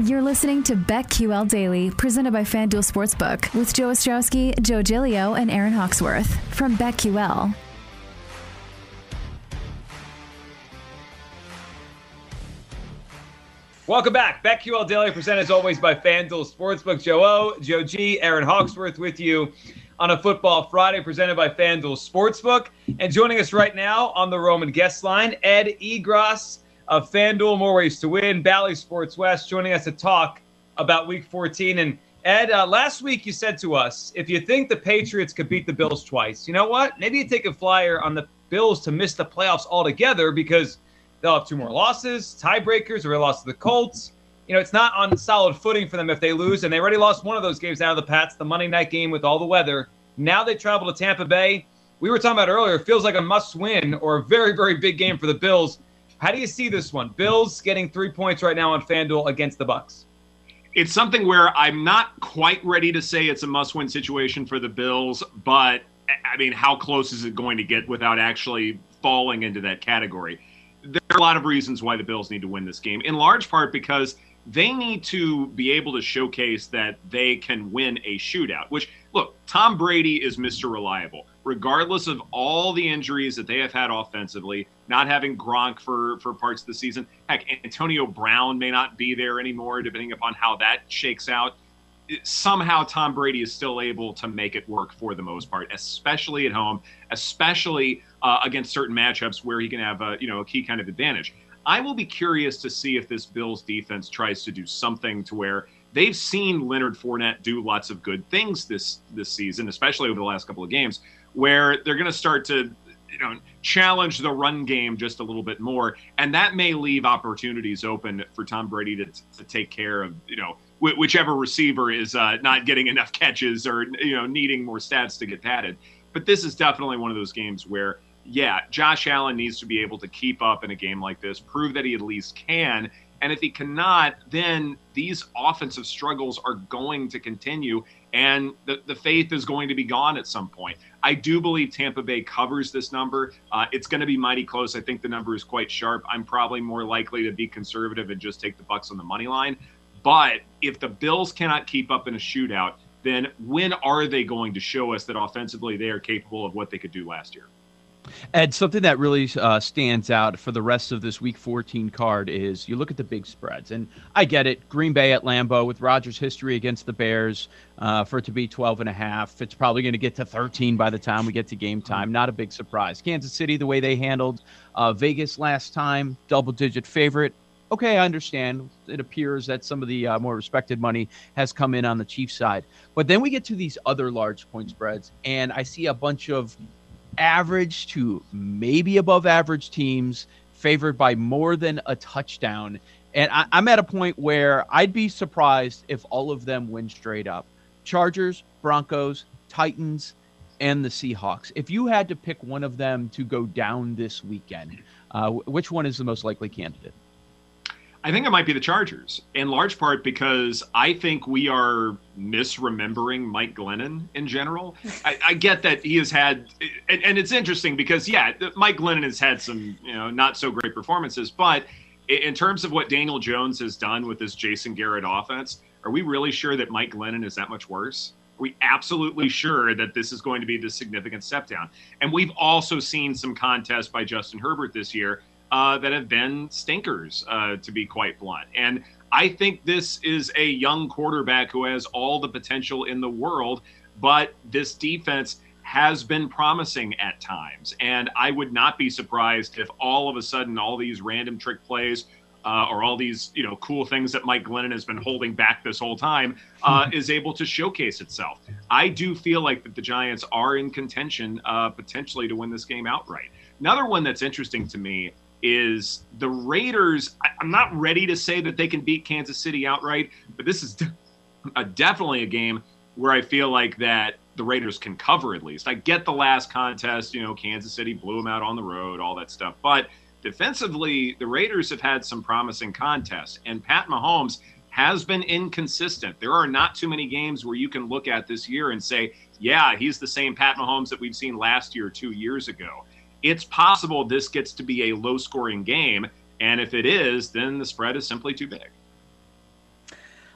You're listening to BetQL Daily, presented by FanDuel Sportsbook, with Joe Ostrowski, Joe Giglio, and Aaron Hawksworth from BetQL. Welcome back. BetQL Daily, presented as always by FanDuel Sportsbook. Joe O, Joe G, Aaron Hawksworth with you on a Football Friday, presented by FanDuel Sportsbook. And joining us right now on the Roman guest line, Ed Egros of FanDuel, More Ways to Win, Bally Sports West, joining us to talk about Week 14. And Ed, uh, last week you said to us, if you think the Patriots could beat the Bills twice, you know what? Maybe you take a flyer on the Bills to miss the playoffs altogether because – They'll have two more losses, tiebreakers, or a loss to the Colts. You know, it's not on solid footing for them if they lose, and they already lost one of those games out of the Pats, the Monday night game with all the weather. Now they travel to Tampa Bay. We were talking about earlier, it feels like a must win or a very, very big game for the Bills. How do you see this one? Bills getting three points right now on FanDuel against the Bucks. It's something where I'm not quite ready to say it's a must win situation for the Bills, but I mean, how close is it going to get without actually falling into that category? there are a lot of reasons why the Bills need to win this game, in large part because they need to be able to showcase that they can win a shootout. Which, look, Tom Brady is Mr. Reliable. Regardless of all the injuries that they have had offensively, not having Gronk for, for parts of the season, heck, Antonio Brown may not be there anymore, depending upon how that shakes out somehow Tom Brady is still able to make it work for the most part, especially at home, especially uh, against certain matchups where he can have a you know a key kind of advantage. I will be curious to see if this Bills defense tries to do something to where they've seen Leonard Fournette do lots of good things this this season, especially over the last couple of games, where they're going to start to you know challenge the run game just a little bit more, and that may leave opportunities open for Tom Brady to, to take care of you know whichever receiver is uh, not getting enough catches or you know needing more stats to get padded. But this is definitely one of those games where, yeah, Josh Allen needs to be able to keep up in a game like this, prove that he at least can. And if he cannot, then these offensive struggles are going to continue, and the, the faith is going to be gone at some point. I do believe Tampa Bay covers this number. Uh, it's going to be mighty close. I think the number is quite sharp. I'm probably more likely to be conservative and just take the Bucks on the money line. But if the Bills cannot keep up in a shootout, then when are they going to show us that offensively they are capable of what they could do last year? Ed, something that really uh, stands out for the rest of this Week 14 card is you look at the big spreads, and I get it. Green Bay at Lambeau with Rodgers' history against the Bears, uh, for it to be 12 and a half, it's probably going to get to 13 by the time we get to game time. Not a big surprise. Kansas City, the way they handled uh, Vegas last time, double-digit favorite okay, I understand. It appears that some of the uh, more respected money has come in on the Chiefs side. But then we get to these other large point spreads, and I see a bunch of average to maybe above average teams favored by more than a touchdown. And I, am at a point where I'd be surprised if all of them win straight up. Chargers, Broncos, Titans, and the Seahawks. If you had to pick one of them to go down this weekend, uh, which one is the most likely candidate? I think it might be the Chargers, in large part because I think we are misremembering Mike Glennon in general. I, I get that he has had, and, and, it's interesting because yeah, Mike Glennon has had some you know not so great performances, but in terms of what Daniel Jones has done with this Jason Garrett offense, are we really sure that Mike Glennon is that much worse? Are we absolutely sure that this is going to be the significant step down? And we've also seen some contests by Justin Herbert this year uh, that have been stinkers, uh, to be quite blunt. And I think this is a young quarterback who has all the potential in the world, but this defense has been promising at times. And I would not be surprised if all of a sudden all these random trick plays uh, or all these you know cool things that Mike Glennon has been holding back this whole time uh, is able to showcase itself. I do feel like that the Giants are in contention uh, potentially to win this game outright. Another one that's interesting to me is the Raiders. I, am not ready to say that they can beat Kansas City outright, but this is a, definitely a game where I feel like that the Raiders can cover at least. I get the last contest, you know, Kansas City blew them out on the road, all that stuff, but defensively, the Raiders have had some promising contests, and Pat Mahomes has been inconsistent. There are not too many games where you can look at this year and say, yeah, he's the same Pat Mahomes that we've seen last year, two years ago. It's possible this gets to be a low scoring game. And if it is, then the spread is simply too big.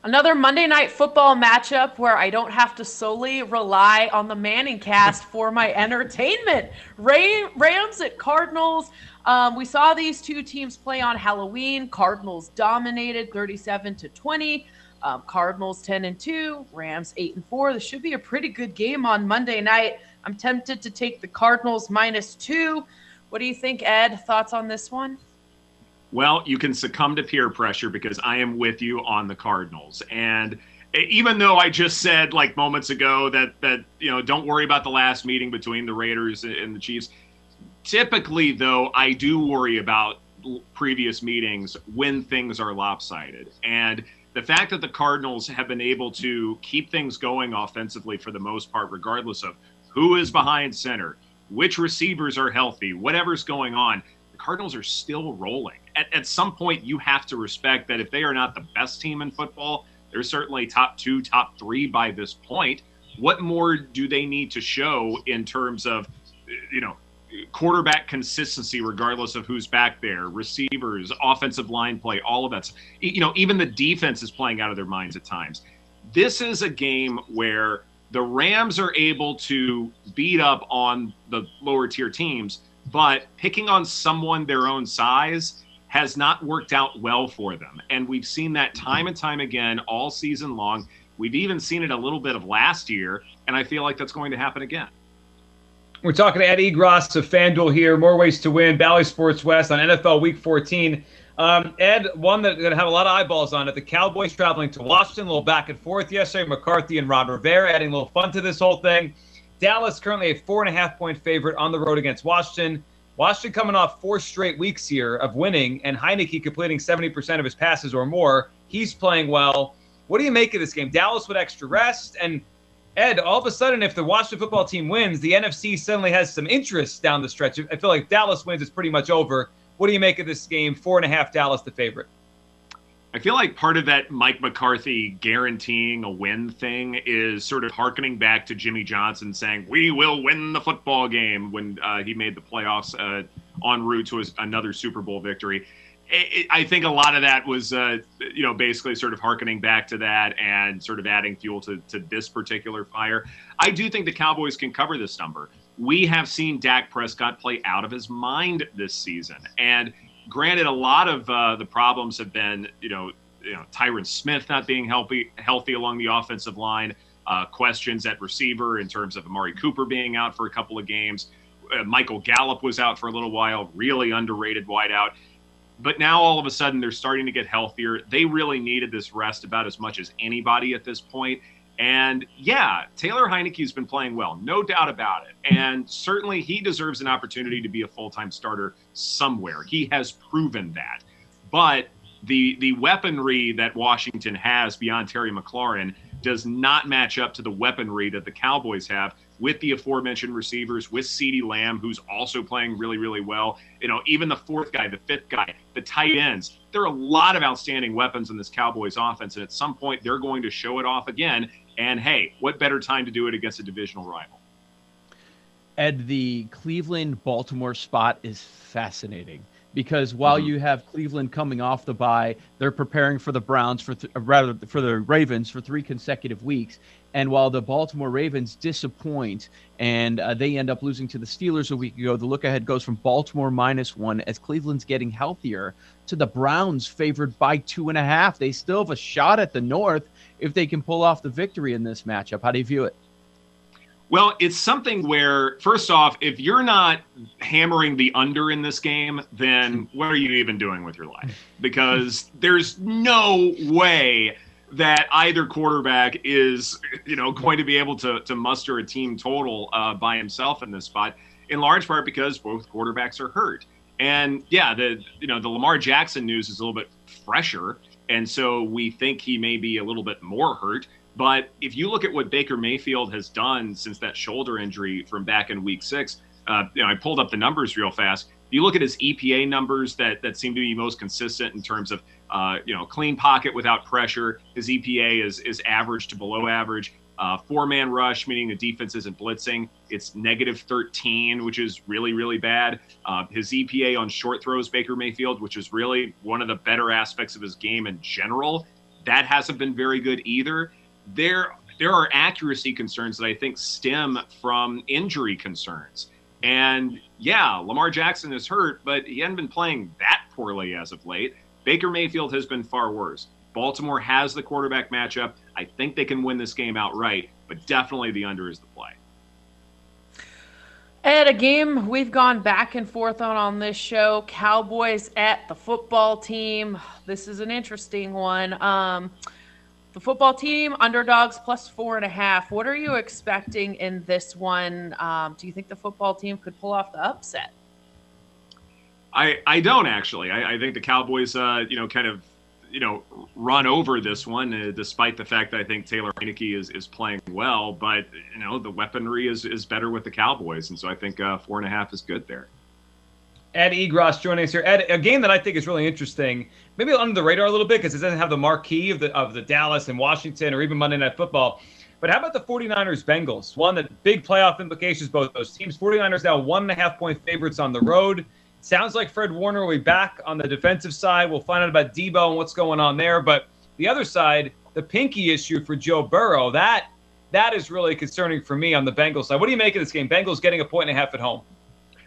Another Monday night football matchup where I don't have to solely rely on the Manning cast for my entertainment. Ray, Rams at Cardinals. Um, we saw these two teams play on Halloween. Cardinals dominated 37 to 20. Um, Cardinals 10 and 2, Rams 8 and 4. This should be a pretty good game on Monday night. I'm tempted to take the Cardinals minus two. What do you think, Ed? Thoughts on this one? Well, you can succumb to peer pressure because I am with you on the Cardinals. And even though I just said like moments ago that that you know don't worry about the last meeting between the Raiders and the Chiefs, Typically, though, I do worry about previous meetings when things are lopsided. And the fact that the Cardinals have been able to keep things going offensively for the most part, regardless of who is behind center, which receivers are healthy, whatever's going on, the Cardinals are still rolling. At, at some point, you have to respect that if they are not the best team in football, they're certainly top two, top three by this point. What more do they need to show in terms of, you know, quarterback consistency, regardless of who's back there, receivers, offensive line play, all of that. You know, even the defense is playing out of their minds at times. This is a game where the Rams are able to beat up on the lower tier teams, but picking on someone their own size has not worked out well for them. And we've seen that time and time again all season long. We've even seen it a little bit of last year, and I feel like that's going to happen again. We're talking to Ed Egros of FanDuel here. More ways to win. Bally Sports West on NFL Week 14. Um, Ed, one that's going to have a lot of eyeballs on it. The Cowboys traveling to Washington, a little back and forth yesterday. McCarthy and Ron Rivera adding a little fun to this whole thing. Dallas currently a four and a half point favorite on the road against Washington. Washington coming off four straight weeks here of winning, and Heinicke completing 70% of his passes or more. He's playing well. What do you make of this game? Dallas with extra rest, and Ed, all of a sudden, if the Washington football team wins, the NFC suddenly has some interest down the stretch. I feel like Dallas wins, it's pretty much over. What do you make of this game? Four and a half, Dallas the favorite. I feel like part of that Mike McCarthy guaranteeing a win thing is sort of harkening back to Jimmy Johnson saying, We will win the football game when uh, he made the playoffs uh, en route to his, another Super Bowl victory I think a lot of that was, uh, you know, basically sort of harkening back to that and sort of adding fuel to, to this particular fire. I do think the Cowboys can cover this number. We have seen Dak Prescott play out of his mind this season. And granted, a lot of uh, the problems have been, you know, you know, Tyron Smith not being healthy, healthy along the offensive line, uh, questions at receiver in terms of Amari Cooper being out for a couple of games. Uh, Michael Gallup was out for a little while, really underrated wideout but now all of a sudden they're starting to get healthier. They really needed this rest about as much as anybody at this point. And yeah, Taylor Heinicke's been playing well, no doubt about it. And certainly he deserves an opportunity to be a full time starter somewhere. He has proven that. But the the weaponry that Washington has beyond Terry McLaurin does not match up to the weaponry that the Cowboys have with the aforementioned receivers, with CeeDee Lamb, who's also playing really, really well. You know, even the fourth guy, the fifth guy, the tight ends. There are a lot of outstanding weapons in this Cowboys offense, and at some point they're going to show it off again. And hey, what better time to do it against a divisional rival? Ed, the Cleveland Baltimore spot is fascinating because while mm-hmm. you have Cleveland coming off the bye, they're preparing for the Browns for th- rather for the Ravens for three consecutive weeks. And while the Baltimore Ravens disappoint and uh, they end up losing to the Steelers a week ago, the look ahead goes from Baltimore minus one as Cleveland's getting healthier to the Browns favored by two and a half. They still have a shot at the North if they can pull off the victory in this matchup. How do you view it? Well, it's something where, first off, if you're not hammering the under in this game, then what are you even doing with your life? Because there's no way that either quarterback is, you know, going to be able to, to muster a team total uh, by himself in this spot, in large part because both quarterbacks are hurt. And yeah, the you know the Lamar Jackson news is a little bit fresher, and so we think he may be a little bit more hurt. But if you look at what Baker Mayfield has done since that shoulder injury from back in Week Six, uh, you know, I pulled up the numbers real fast. You look at his EPA numbers that that seem to be most consistent in terms of uh, you know clean pocket without pressure, his EPA is is average to below average. Uh, four man rush, meaning the defense isn't blitzing, it's negative 13, which is really, really bad. Uh, his EPA on short throws, Baker Mayfield, which is really one of the better aspects of his game in general, that hasn't been very good either there there are accuracy concerns that I think stem from injury concerns. And yeah, Lamar Jackson is hurt, but he hadn't been playing that poorly as of late. Baker Mayfield has been far worse. Baltimore has the quarterback matchup. I think they can win this game outright, but definitely the under is the play. At a game we've gone back and forth on on this show, Cowboys at the football team. This is an interesting one. Um, the football team underdogs plus four and a half. What are you expecting in this one? Um, do you think the football team could pull off the upset? I I don't actually. I, I think the Cowboys, uh, you know, kind of, you know, run over this one, uh, despite the fact that I think Taylor Heinicke is is playing well. But you know, the weaponry is is better with the Cowboys, and so I think uh, four and a half is good there. Ed Egros joining us here. Ed, a game that I think is really interesting, maybe under the radar a little bit because it doesn't have the marquee of the of the Dallas and Washington or even Monday Night Football. But how about the 49ers Bengals? One that big playoff implications, both those teams. 49ers now one and a half point favorites on the road. Sounds like Fred Warner will be back on the defensive side. We'll find out about Deebo and what's going on there. But the other side, the pinky issue for Joe Burrow, that that is really concerning for me on the Bengals side. What do you make of this game? Bengals getting a point and a half at home.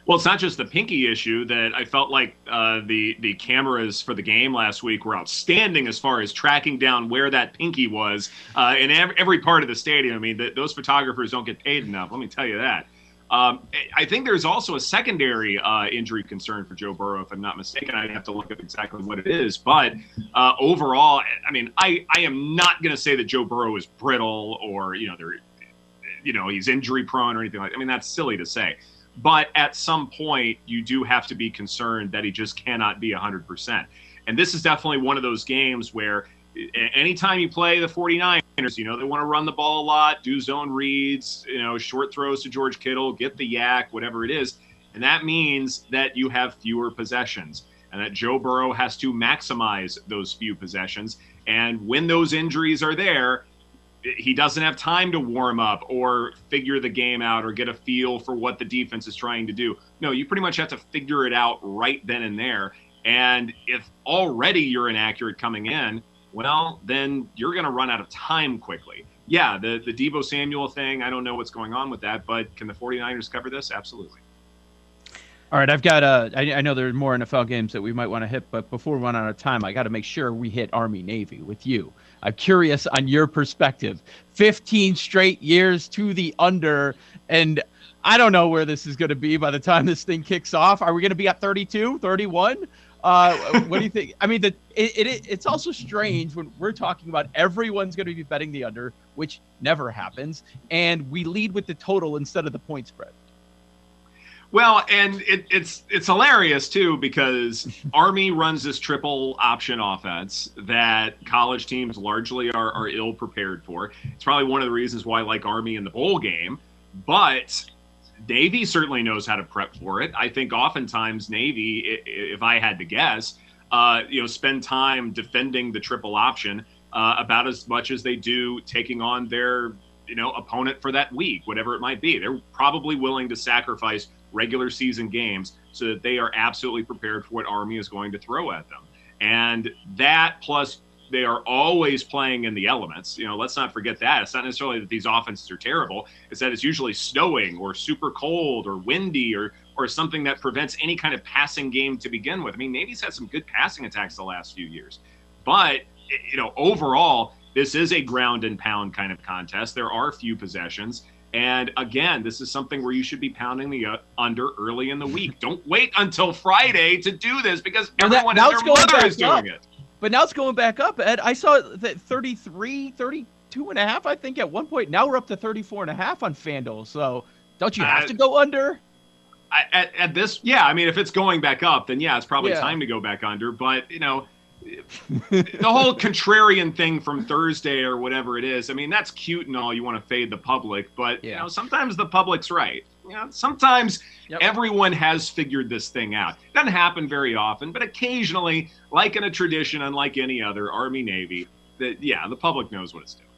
Well, it's not just the pinky issue that I felt like uh, the the cameras for the game last week were outstanding as far as tracking down where that pinky was uh, in every, every, part of the stadium. I mean, the, those photographers don't get paid enough. Let me tell you that. Um, I think there's also a secondary uh, injury concern for Joe Burrow, if I'm not mistaken. I'd have to look up exactly what it is. But uh, overall, I mean, I, I am not going to say that Joe Burrow is brittle or you know they're you know he's injury prone or anything like. That. I mean, that's silly to say. But at some point, you do have to be concerned that he just cannot be 100%. And this is definitely one of those games where anytime you play the 49ers, you know, they want to run the ball a lot, do zone reads, you know, short throws to George Kittle, get the YAC, whatever it is. And that means that you have fewer possessions and that Joe Burrow has to maximize those few possessions. And when those injuries are there, he doesn't have time to warm up or figure the game out or get a feel for what the defense is trying to do. No, you pretty much have to figure it out right then and there. And if already you're inaccurate coming in, well, then you're going to run out of time quickly. Yeah, the, the Deebo Samuel thing, I don't know what's going on with that, but can the 49ers cover this? Absolutely. All right, I've got. Uh, I, I know there's more NFL games that we might want to hit, but before we run out of time, I got to make sure we hit Army Navy with you. I'm curious on your perspective. 15 straight years to the under, and I don't know where this is going to be by the time this thing kicks off. Are we going to be at 32, 31? Uh, what do you think? I mean, the, it, it, it's also strange when we're talking about everyone's going to be betting the under, which never happens, and we lead with the total instead of the point spread. Well, and it, it's it's hilarious too because Army runs this triple option offense that college teams largely are, are ill prepared for. It's probably one of the reasons why I like Army in the bowl game, but Navy certainly knows how to prep for it. I think oftentimes Navy, if I had to guess, uh, you know, spend time defending the triple option uh, about as much as they do taking on their you know opponent for that week, whatever it might be. They're probably willing to sacrifice regular season games so that they are absolutely prepared for what Army is going to throw at them. And that plus they are always playing in the elements. You know, let's not forget that. It's not necessarily that these offenses are terrible. It's that it's usually snowing or super cold or windy or or something that prevents any kind of passing game to begin with. I mean, Navy's had some good passing attacks the last few years, but you know, overall, This is a ground and pound kind of contest. There are few possessions. And again, this is something where you should be pounding the uh, under early in the week. Don't wait until Friday to do this because that- everyone now and their mother is doing up. it. But now it's going back up, Ed. I saw that 33, 32 and a half, I think, at one point. Now we're up to 34 and a half on FanDuel. So don't you have Uh, to go under? I, at, at this, yeah, I mean, if it's going back up, then yeah, it's probably Yeah. time to go back under. But you know, the whole contrarian thing from Thursday or whatever it is, I mean, that's cute and all. You want to fade the public, but you know, sometimes the public's right. You know, sometimes Yep. everyone has figured this thing out. Doesn't happen very often, but occasionally, like in a tradition, unlike any other, Army Navy, that yeah, the public knows what it's doing.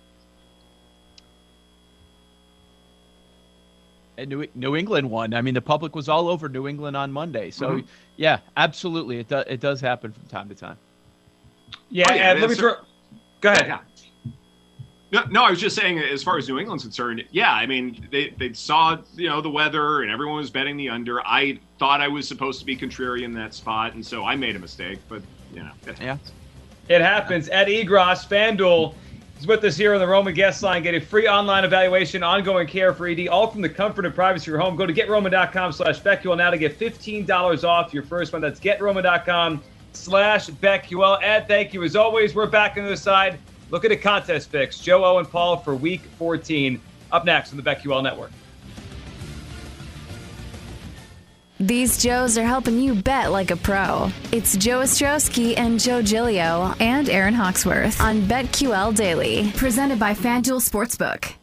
And New, New England won. I mean, the public was all over New England on Monday. So, Mhm. yeah, absolutely. It, do, it does happen from time to time. Yeah, Oh, yeah, Ed, let me throw. Go ahead. Yeah. No, no, I was just saying, as far as New England's concerned, yeah, I mean, they, they saw, you know, the weather and everyone was betting the under. I thought I was supposed to be contrarian in that spot, and so I made a mistake, but, you know. it Yeah. It happens. Ed Egros, FanDuel, is with us here on the Roman guest line. Get a free online evaluation, ongoing care for ED, all from the comfort and privacy of your home. Go to getroman.com slash BetQL now to get $15 off your first one. That's getroman.com slash BetQL. Ed, thank you. As always, we're back on the other side. Look at a contest fix. Joe, O, and Paul for week 14. Up next on the BetQL Network. These Joes are helping you bet like a pro. It's Joe Ostrowski and Joe Giglio and Aaron Hawksworth on BetQL Daily, presented by FanDuel Sportsbook.